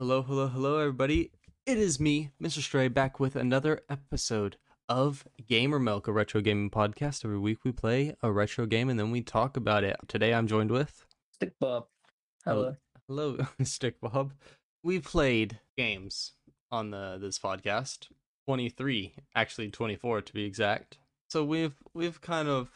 Hello, hello, hello, everybody. It is me, Mr. Stray, back with another episode of Gamer Milk, a retro gaming podcast. Every week we play a retro game and then we talk about it. Today I'm joined with. Stick Bob. Hello. Hello, Stick Bob. We played games on the this podcast. 23, actually 24 to be exact. So we've we've kind of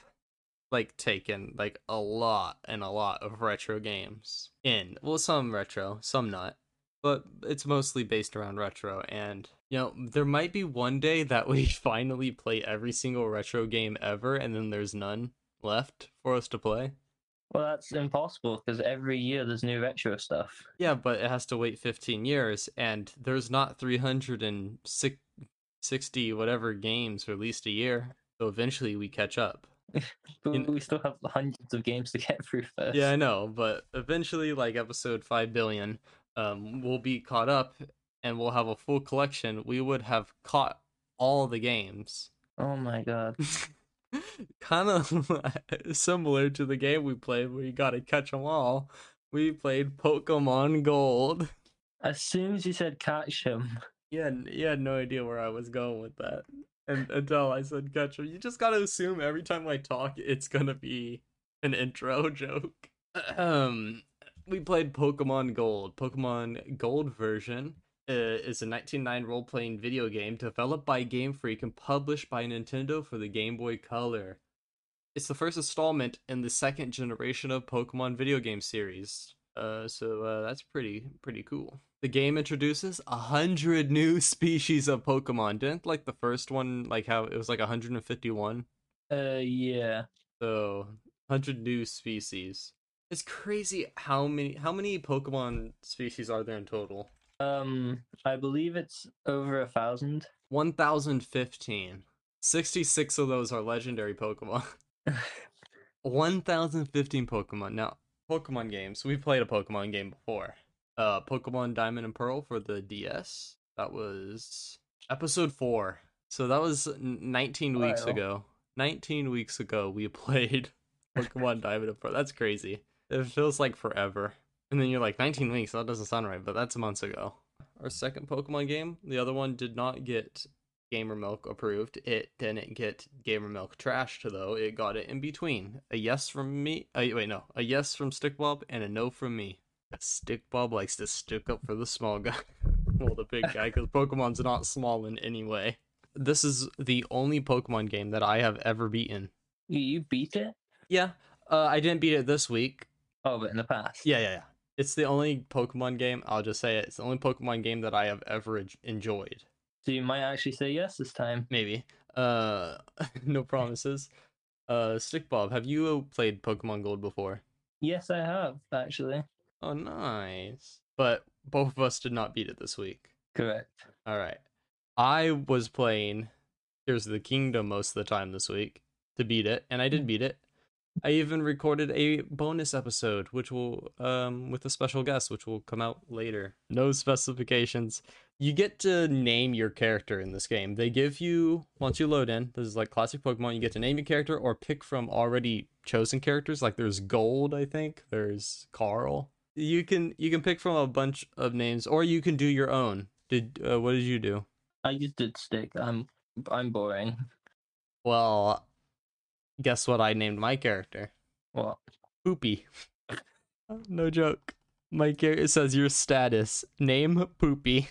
like taken like a lot and a lot of retro games in. Well, some retro, some not. But it's mostly based around retro and you know, there might be one day that we finally play every single retro game ever and then there's none left for us to play. Well, that's impossible because every year there's new retro stuff. Yeah, but it has to wait 15 years, and there's not 360 whatever games released a year. So eventually we catch up. But we still have hundreds of games to get through first. Yeah, I know, but eventually, like episode 5 billion, um, we'll be caught up and we'll have a full collection. We would have caught all the games. Oh my god. kind of similar to the game we played where you gotta catch them all. We played Pokemon Gold. As soon as you said catch him, Yeah, you had no idea where I was going with that. And until I said catch 'em. you just gotta assume every time I talk, it's gonna be an intro joke. Um, we played Pokemon Gold. Pokemon Gold version uh, is a 1999 role-playing video game developed by Game Freak and published by Nintendo for the Game Boy Color. It's the first installment in the second generation of Pokemon video game series. Uh, so uh, that's pretty pretty cool. The game introduces a hundred new species of Pokemon. Didn't like the first one like how it was like 151. uh, yeah. So hundred new species. It's crazy how many how many Pokemon species are there in total? Um, I believe it's over a thousand. 1015. 66 of those are legendary Pokemon. 1015 Pokemon. Now, Pokemon games. We played a Pokemon game before. Uh Pokemon Diamond and Pearl for the DS. That was episode 4. So that was 19 weeks ago. 19 weeks ago we played Pokemon Diamond and Pearl. That's crazy. It feels like forever. And then you're like 19 weeks. That doesn't sound right, but that's months ago. Our second Pokemon game, the other one did not get Gamer Milk approved. It didn't get Gamer Milk trashed though. It got it in between. A yes from me. Uh, wait, no. A yes from Stick Bob and a no from me. Stick Bob likes to stick up for the small guy. well, the big guy, because Pokemon's not small in any way. This is the only Pokemon game that I have ever beaten. You, you beat it? Yeah. Uh, I didn't beat it this week. Oh, but in the past. Yeah, yeah, yeah. It's the only Pokemon game. I'll just say it. It's the only Pokemon game that I have ever enjoyed. So you might actually say yes this time. Maybe. Uh, no promises. Uh, Stick Bob, have you played Pokemon Gold before? Yes, I have actually. Oh, nice. But both of us did not beat it this week. Correct. All right. I was playing Tears of the Kingdom most of the time this week to beat it, and I did beat it. I even recorded a bonus episode, which will, um, with a special guest, which will come out later. No specifications. You get to name your character in this game. They give you once you load in. This is like classic Pokemon. You get to name your character or pick from already chosen characters. Like there's Gold, I think. There's Carl. You can you can pick from a bunch of names, or you can do your own. Did uh, what did you do? I just did stick. I'm I'm boring. Well, guess what I named my character? What? Poopy. no joke. My character says your status. Name Poopy.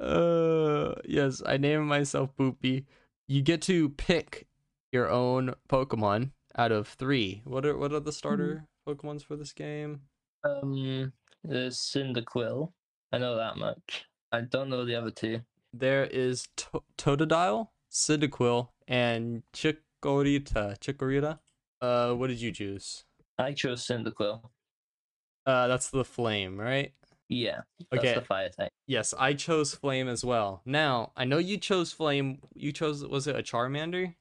Uh yes, I named myself Poopy. You get to pick your own Pokemon out of three. What are what are the starter Pokemons for this game? Um, there's Cyndaquil. I know that much. I don't know the other two. There is to- Totodile, Cyndaquil, and Chikorita. Chikorita. Uh, what did you choose? I chose Cyndaquil. Uh, that's the flame, right? Yeah, that's Okay. the fire type. Yes, I chose flame as well. Now, I know you chose flame. You chose was it a Charmander?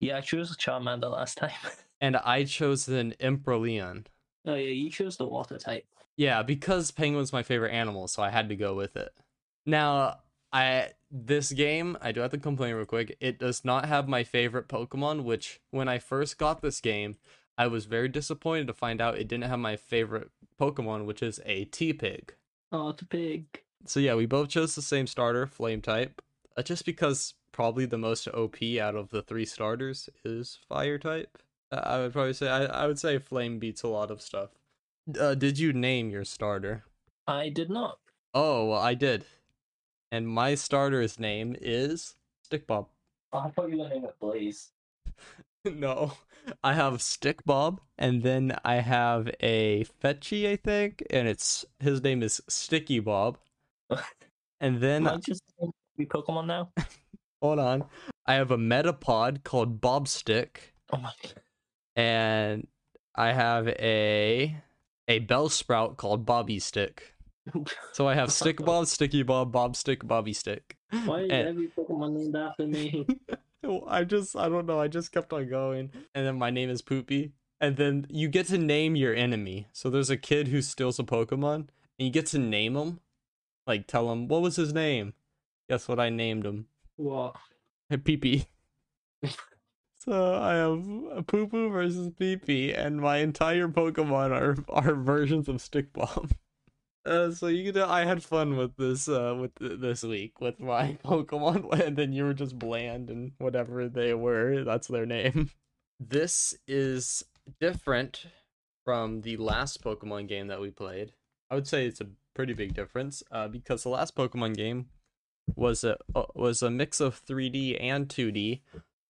Yeah, I chose Charmander last time. And I chose an Empoleon. oh yeah, you chose the water type. Yeah, because penguin's my favorite animal, so I had to go with it. Now, I this game, I do have to complain real quick. It does not have my favorite Pokemon, which when I first got this game, I was very disappointed to find out it didn't have my favorite Pokemon, which is a Tepig. Oh, it's a pig. so yeah, we both chose the same starter, flame type, uh, just because probably the most OP out of the three starters is fire type. Uh, I would probably say I, I would say flame beats a lot of stuff. Uh, did you name your starter? I did not. Oh, well, I did. And my starter's name is Stick Bob. Oh, I thought you were naming it Blaze. no, I have Stick Bob, and then I have a Fetchy, I think, and it's his name is Sticky Bob. and then I just be Pokemon now? hold on, I have a Metapod called Bobstick, Oh my and I have a a Bellsprout called Bobby Stick. So I have Stick Bob, Sticky Bob, Bob Stick, Bobby Stick. Why is And- every Pokemon named after me? I just I don't know. I just kept on going, and then my name is Poopy, and then you get to name your enemy. So there's a kid who steals a Pokemon, and you get to name him, like tell him what was his name. Guess what I named him? what? Pee Pee. so I have a Poo Poo versus Pee Pee, and my entire Pokemon are are versions of Stick Bob. Uh, so you know, I had fun with this uh with th- this week with my Pokemon, and then you were just bland and whatever they were, that's their name. This is different from the last Pokemon game that we played. I would say it's a pretty big difference, uh, because the last Pokemon game was a uh, was a mix of 3D and 2D.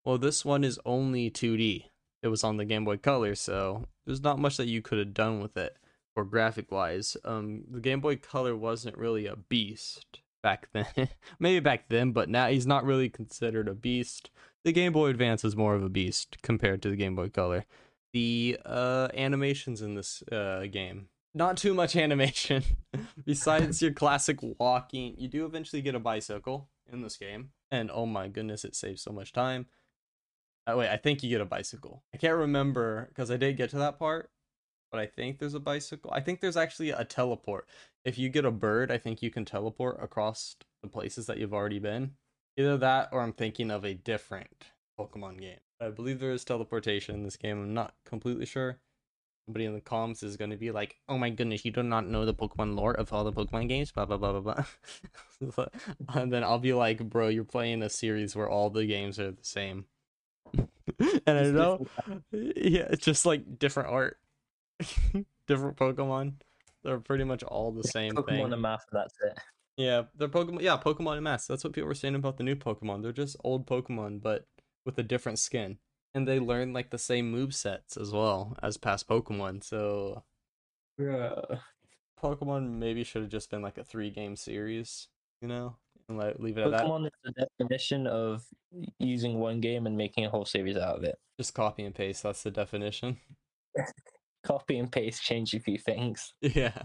Well, this one is only 2D. It was on the Game Boy Color, so there's not much that you could have done with it or graphic wise. Um, the Game Boy Color wasn't really a beast back then. Maybe back then, but now he's not really considered a beast. The Game Boy Advance is more of a beast compared to the Game Boy Color. The uh, animations in this uh, game, not too much animation. Besides your classic walking, you do eventually get a bicycle in this game, and oh my goodness, it saves so much time. Uh, wait, I think you get a bicycle. I can't remember because I did get to that part, but I think there's a bicycle. I think there's actually a teleport. If you get a bird, I think you can teleport across the places that you've already been. Either that or I'm thinking of a different Pokemon game. I believe there is teleportation in this game. I'm not completely sure. Somebody in the comments is going to be like, oh my goodness, you do not know the Pokemon lore of all the Pokemon games, blah, blah, blah, blah, blah. and then I'll be like, bro, you're playing a series where all the games are the same. and I know, yeah, it's just like different art, different Pokemon. They're pretty much all the same Pokemon thing. Pokemon and math, that's it. Yeah, they're Pokemon. Yeah, Pokemon and Masks. That's what people were saying about the new Pokemon. They're just old Pokemon, but with a different skin, and they learn like the same move sets as well as past Pokemon. So Bruh. Pokemon maybe should have just been like a three game series, you know, and let leave it at that. Pokemon is the definition of using one game and making a whole series out of it. Just copy and paste. That's the definition. Copy and paste, change a few things. Yeah.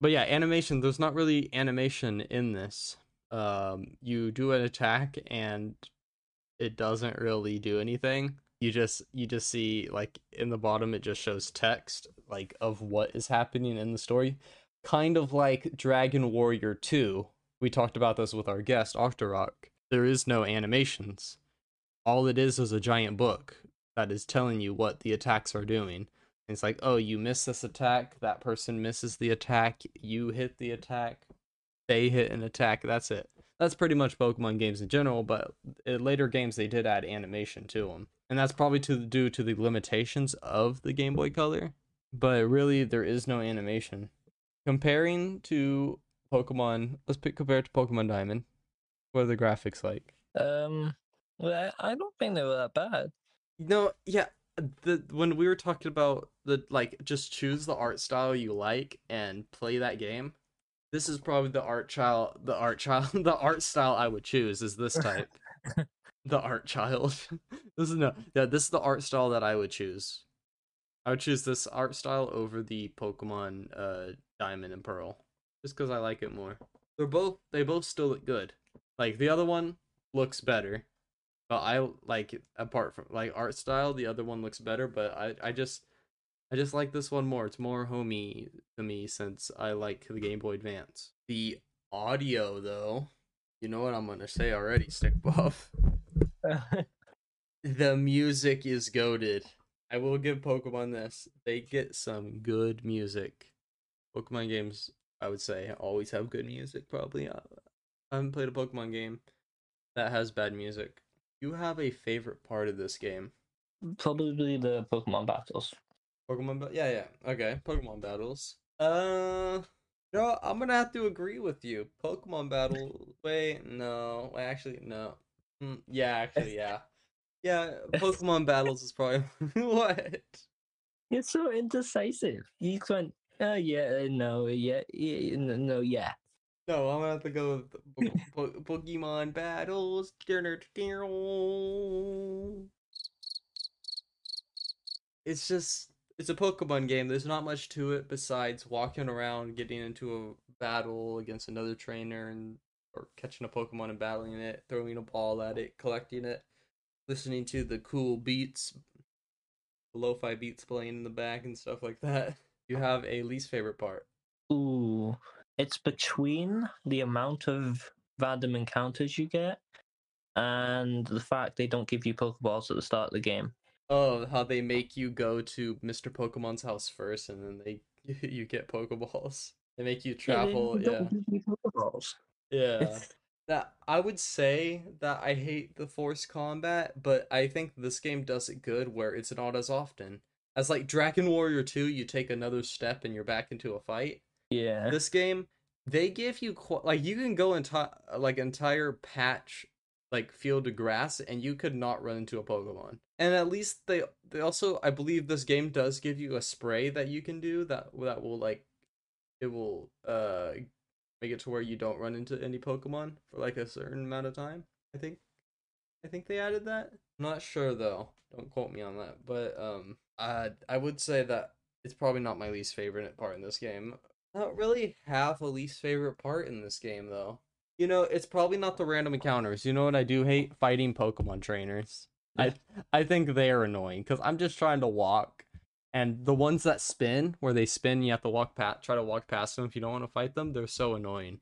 But yeah, animation, there's not really animation in this. Um you do an attack and it doesn't really do anything. You just you just see like in the bottom it just shows text like of what is happening in the story. Kind of like Dragon Warrior 2. We talked about this with our guest Octorok. There is no animations. All it is is a giant book that is telling you what the attacks are doing. It's like, oh, you miss this attack, that person misses the attack, you hit the attack, they hit an attack, that's it. That's pretty much Pokemon games in general, but in later games they did add animation to them. And that's probably to due to the limitations of the Game Boy Color, but really there is no animation. Comparing to Pokemon, let's pick compare it to Pokemon Diamond. What are the graphics like? Um, I I don't think they were that bad. No, yeah. The when we were talking about the like just choose the art style you like and play that game. This is probably the art child the art child the art style I would choose is this type. the art child. this is no yeah, this is the art style that I would choose. I would choose this art style over the Pokemon uh Diamond and Pearl. Just because I like it more. They're both they both still look good. Like the other one looks better. But I like apart from like art style, the other one looks better. But I I just I just like this one more. It's more homey to me since I like the Game Boy Advance. The audio though, you know what I'm gonna say already, Stick Bob. The music is goaded. I will give Pokemon this. They get some good music. Pokemon games I would say always have good music. Probably, I haven't played a Pokemon game that has bad music. You have a favorite part of this game? Probably the Pokemon battles. Pokemon, ba- yeah, yeah, okay, Pokemon battles. Uh, no, I'm gonna have to agree with you. Pokemon battle. Wait, no, wait, actually, no. Mm, yeah, actually, yeah, yeah. Pokemon battles is probably what. You're so indecisive. You went, oh yeah, uh, no, yeah, yeah, no, yeah. No, I'm gonna have to go with po- po- Pokemon battles. Oh. It's just it's a Pokemon game. There's not much to it besides walking around, getting into a battle against another trainer, and or catching a Pokemon and battling it, throwing a ball at it, collecting it, listening to the cool beats, the lo-fi beats playing in the back and stuff like that. You have a least favorite part. Ooh, it's between the amount of random encounters you get and the fact they don't give you Pokeballs at the start of the game. Oh, how they make you go to Mr. Pokemon's house first, and then they you get Pokeballs. They make you Yeah, they travel. Yeah, don't give you Pokeballs. yeah. That I would say that I hate the forced combat, but I think this game does it good where it's not as often. As like Dragon Warrior 2, you take another step and you're back into a fight. Yeah. This game, they give you qu- like you can go into like entire patch like field of grass and you could not run into a Pokemon. And at least they they also I believe this game does give you a spray that you can do that that will like it will uh make it to where you don't run into any Pokemon for like a certain amount of time. I think I think they added that. I'm not sure though. Don't quote me on that. But um uh I would say that it's probably not my least favorite part in this game. I don't really have a least favorite part in this game though. You know, it's probably not the random encounters. You know what I do hate? Fighting Pokemon trainers. I I think they are annoying because I'm just trying to walk, and the ones that spin, where they spin, you have to walk pat, try to walk past them if you don't want to fight them. They're so annoying.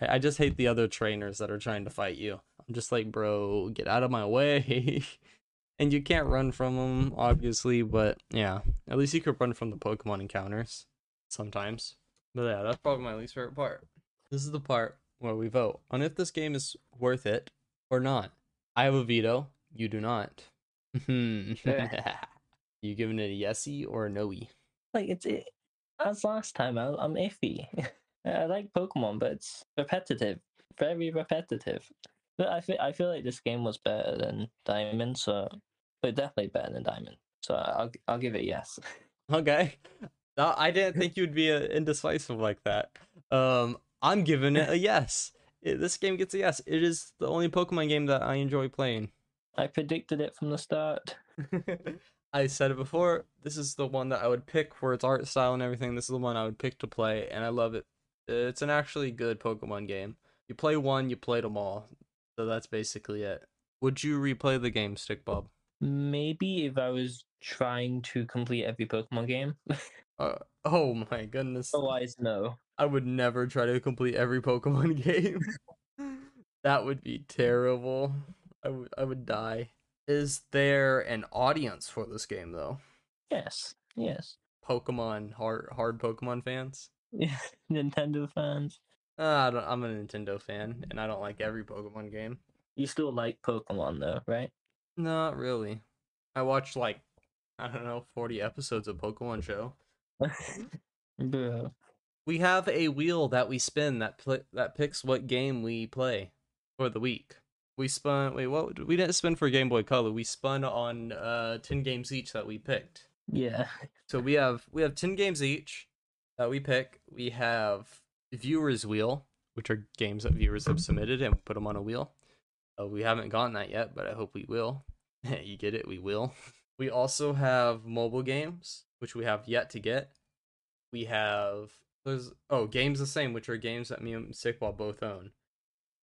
I, I just hate the other trainers that are trying to fight you. I'm just like, bro, get out of my way. and you can't run from them, obviously, but yeah, at least you could run from the Pokemon encounters sometimes. But yeah, that's probably my least favorite part. This is the part where we vote on if this game is worth it or not. I have a veto. You do not. Hmm. you giving it a yesy or a noey? Like it's it, as last time. I, I'm iffy. I like Pokemon, but it's repetitive, very repetitive. But I feel I feel like this game was better than Diamond, so but definitely better than Diamond. So I'll I'll give it yes. Okay. No, I didn't think you'd be uh, indecisive like that. Um, I'm giving it a yes. It, this game gets a yes. It is the only Pokemon game that I enjoy playing. I predicted it from the start. I said it before. This is the one that I would pick for its art style and everything. This is the one I would pick to play, and I love it. It's an actually good Pokemon game. You play one, you played them all. So that's basically it. Would you replay the game, Stick Bob? Maybe if I was trying to complete every Pokemon game. Uh, oh my goodness. Otherwise, no. I would never try to complete every Pokemon game. that would be terrible. I would I would die. Is there an audience for this game though? Yes. Yes. Pokemon hard hard Pokemon fans? Yeah. Nintendo fans. Uh, I don't, I'm a Nintendo fan, and I don't like every Pokemon game. You still like Pokemon though, right? Not really. I watched like I don't know 40 episodes of Pokemon Show. Bro. We have a wheel that we spin that pl- that picks what game we play for the week. We spun. Wait, what? We didn't spin for Game Boy Color. We spun on uh ten games each that we picked. Yeah. So we have we have ten games each that we pick. We have viewers wheel, which are games that viewers have submitted, and put them on a wheel. Uh, we haven't gotten that yet, but I hope we will. you get it? We will. We also have mobile games, which we have yet to get. We have there's oh games the same, which are games that me and Sickball both own.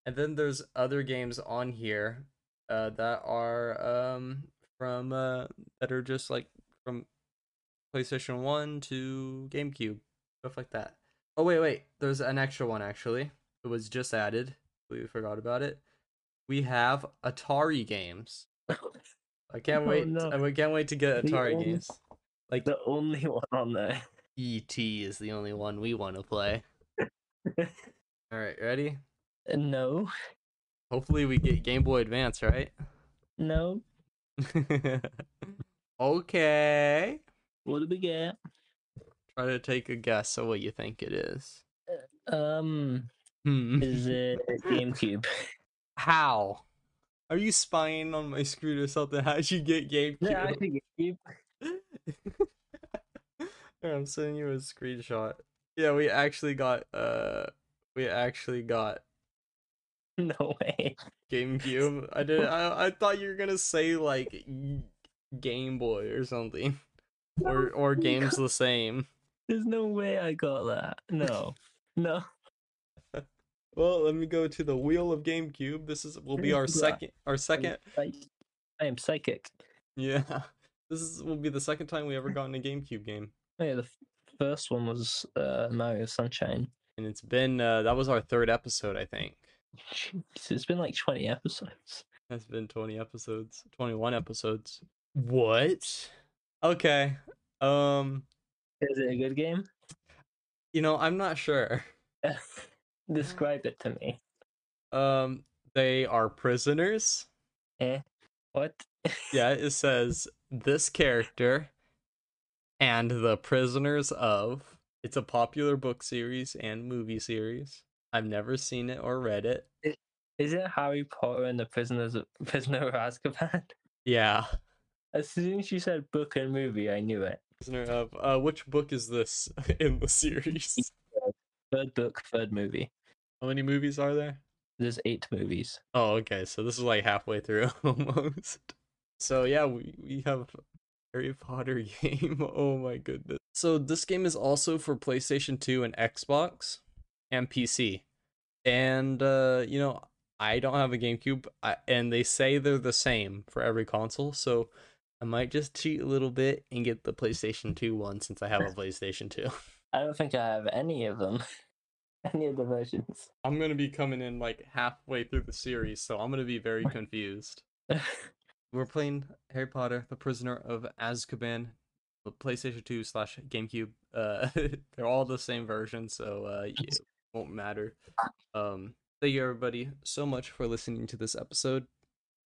And then there's other games on here uh, that are um from uh that are just like from PlayStation 1 to GameCube, stuff like that. Oh wait, wait, there's an extra one actually. It was just added. We forgot about it. We have Atari games. I can't Oh, wait. no. I can't wait to get Atari only- games. Like the only one on there. ET is the only one we want to play. All right, ready? No, Hopefully we get Game Boy Advance, right? no. okay. What do we get? Try to take a guess of what you think it is. Um, Hmm. is it GameCube? How? Are you spying on my screen or something? How'd you get GameCube? Yeah, I think GameCube. I'm sending you a screenshot. Yeah, we actually got uh we actually got No way. GameCube. I did I I thought you were gonna say like Game Boy or something. Or or games the same. There's no way I got that. No, no. Well, let me go to the wheel of GameCube. This is will be our second our second I am psychic. yeah. This is will be the second time we ever gotten a GameCube game. Oh, yeah, the f- first one was uh, Mario Sunshine. And it's been uh that was our third episode, I think. Jeez, it's been like 20 episodes. It's been 20 episodes, 21 episodes. What? Okay. Um, Is it a good game? you know, I'm not sure. Describe it to me. Um, they are prisoners. Eh? What? Yeah, it says this character and the prisoners of. It's a popular book series and movie series. I've never seen it or read it. Is it Harry Potter and the Prisoners of, Prisoner of Azkaban? Yeah. As soon as you said book and movie, I knew it. Prisoner of. Uh, which book is this in the series? Third book, third movie. How many movies are there? There's eight movies. Oh, okay. So this is like halfway through almost. So yeah, we we have Harry Potter game. Oh my goodness. So this game is also for PlayStation 2 and Xbox and PC. And uh, you know, I don't have a GameCube, I, and they say they're the same for every console. So I might just cheat a little bit and get the PlayStation 2 one since I have a PlayStation 2. I don't think I have any of them. any of the versions. I'm gonna be coming in like halfway through the series, so I'm gonna be very confused. We're playing Harry Potter, The Prisoner of Azkaban, the PlayStation 2 slash GameCube. Uh, they're all the same version, so uh, it won't matter. Um, thank you everybody so much for listening to this episode.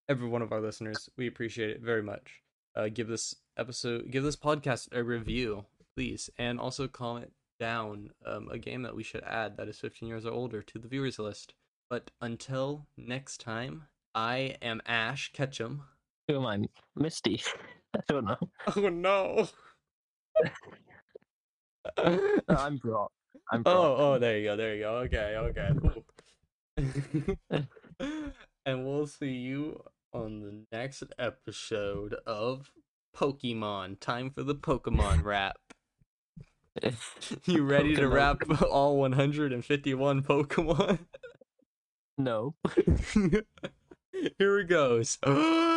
Every one of our listeners, we appreciate it very much. Uh, give this episode, give this podcast a review, please, and also comment down um, a game that we should add that is 15 years or older to the viewers list. But until next time, I am Ash Ketchum. Who am I? Misty. I don't know. Oh no. No, I'm Brock. I'm oh, oh, there you go, there you go. Okay, okay. and we'll see you on the next episode of Pokemon. Time for the Pokemon rap. You ready to Pokemon. rap all 151 Pokemon? No. Here it goes.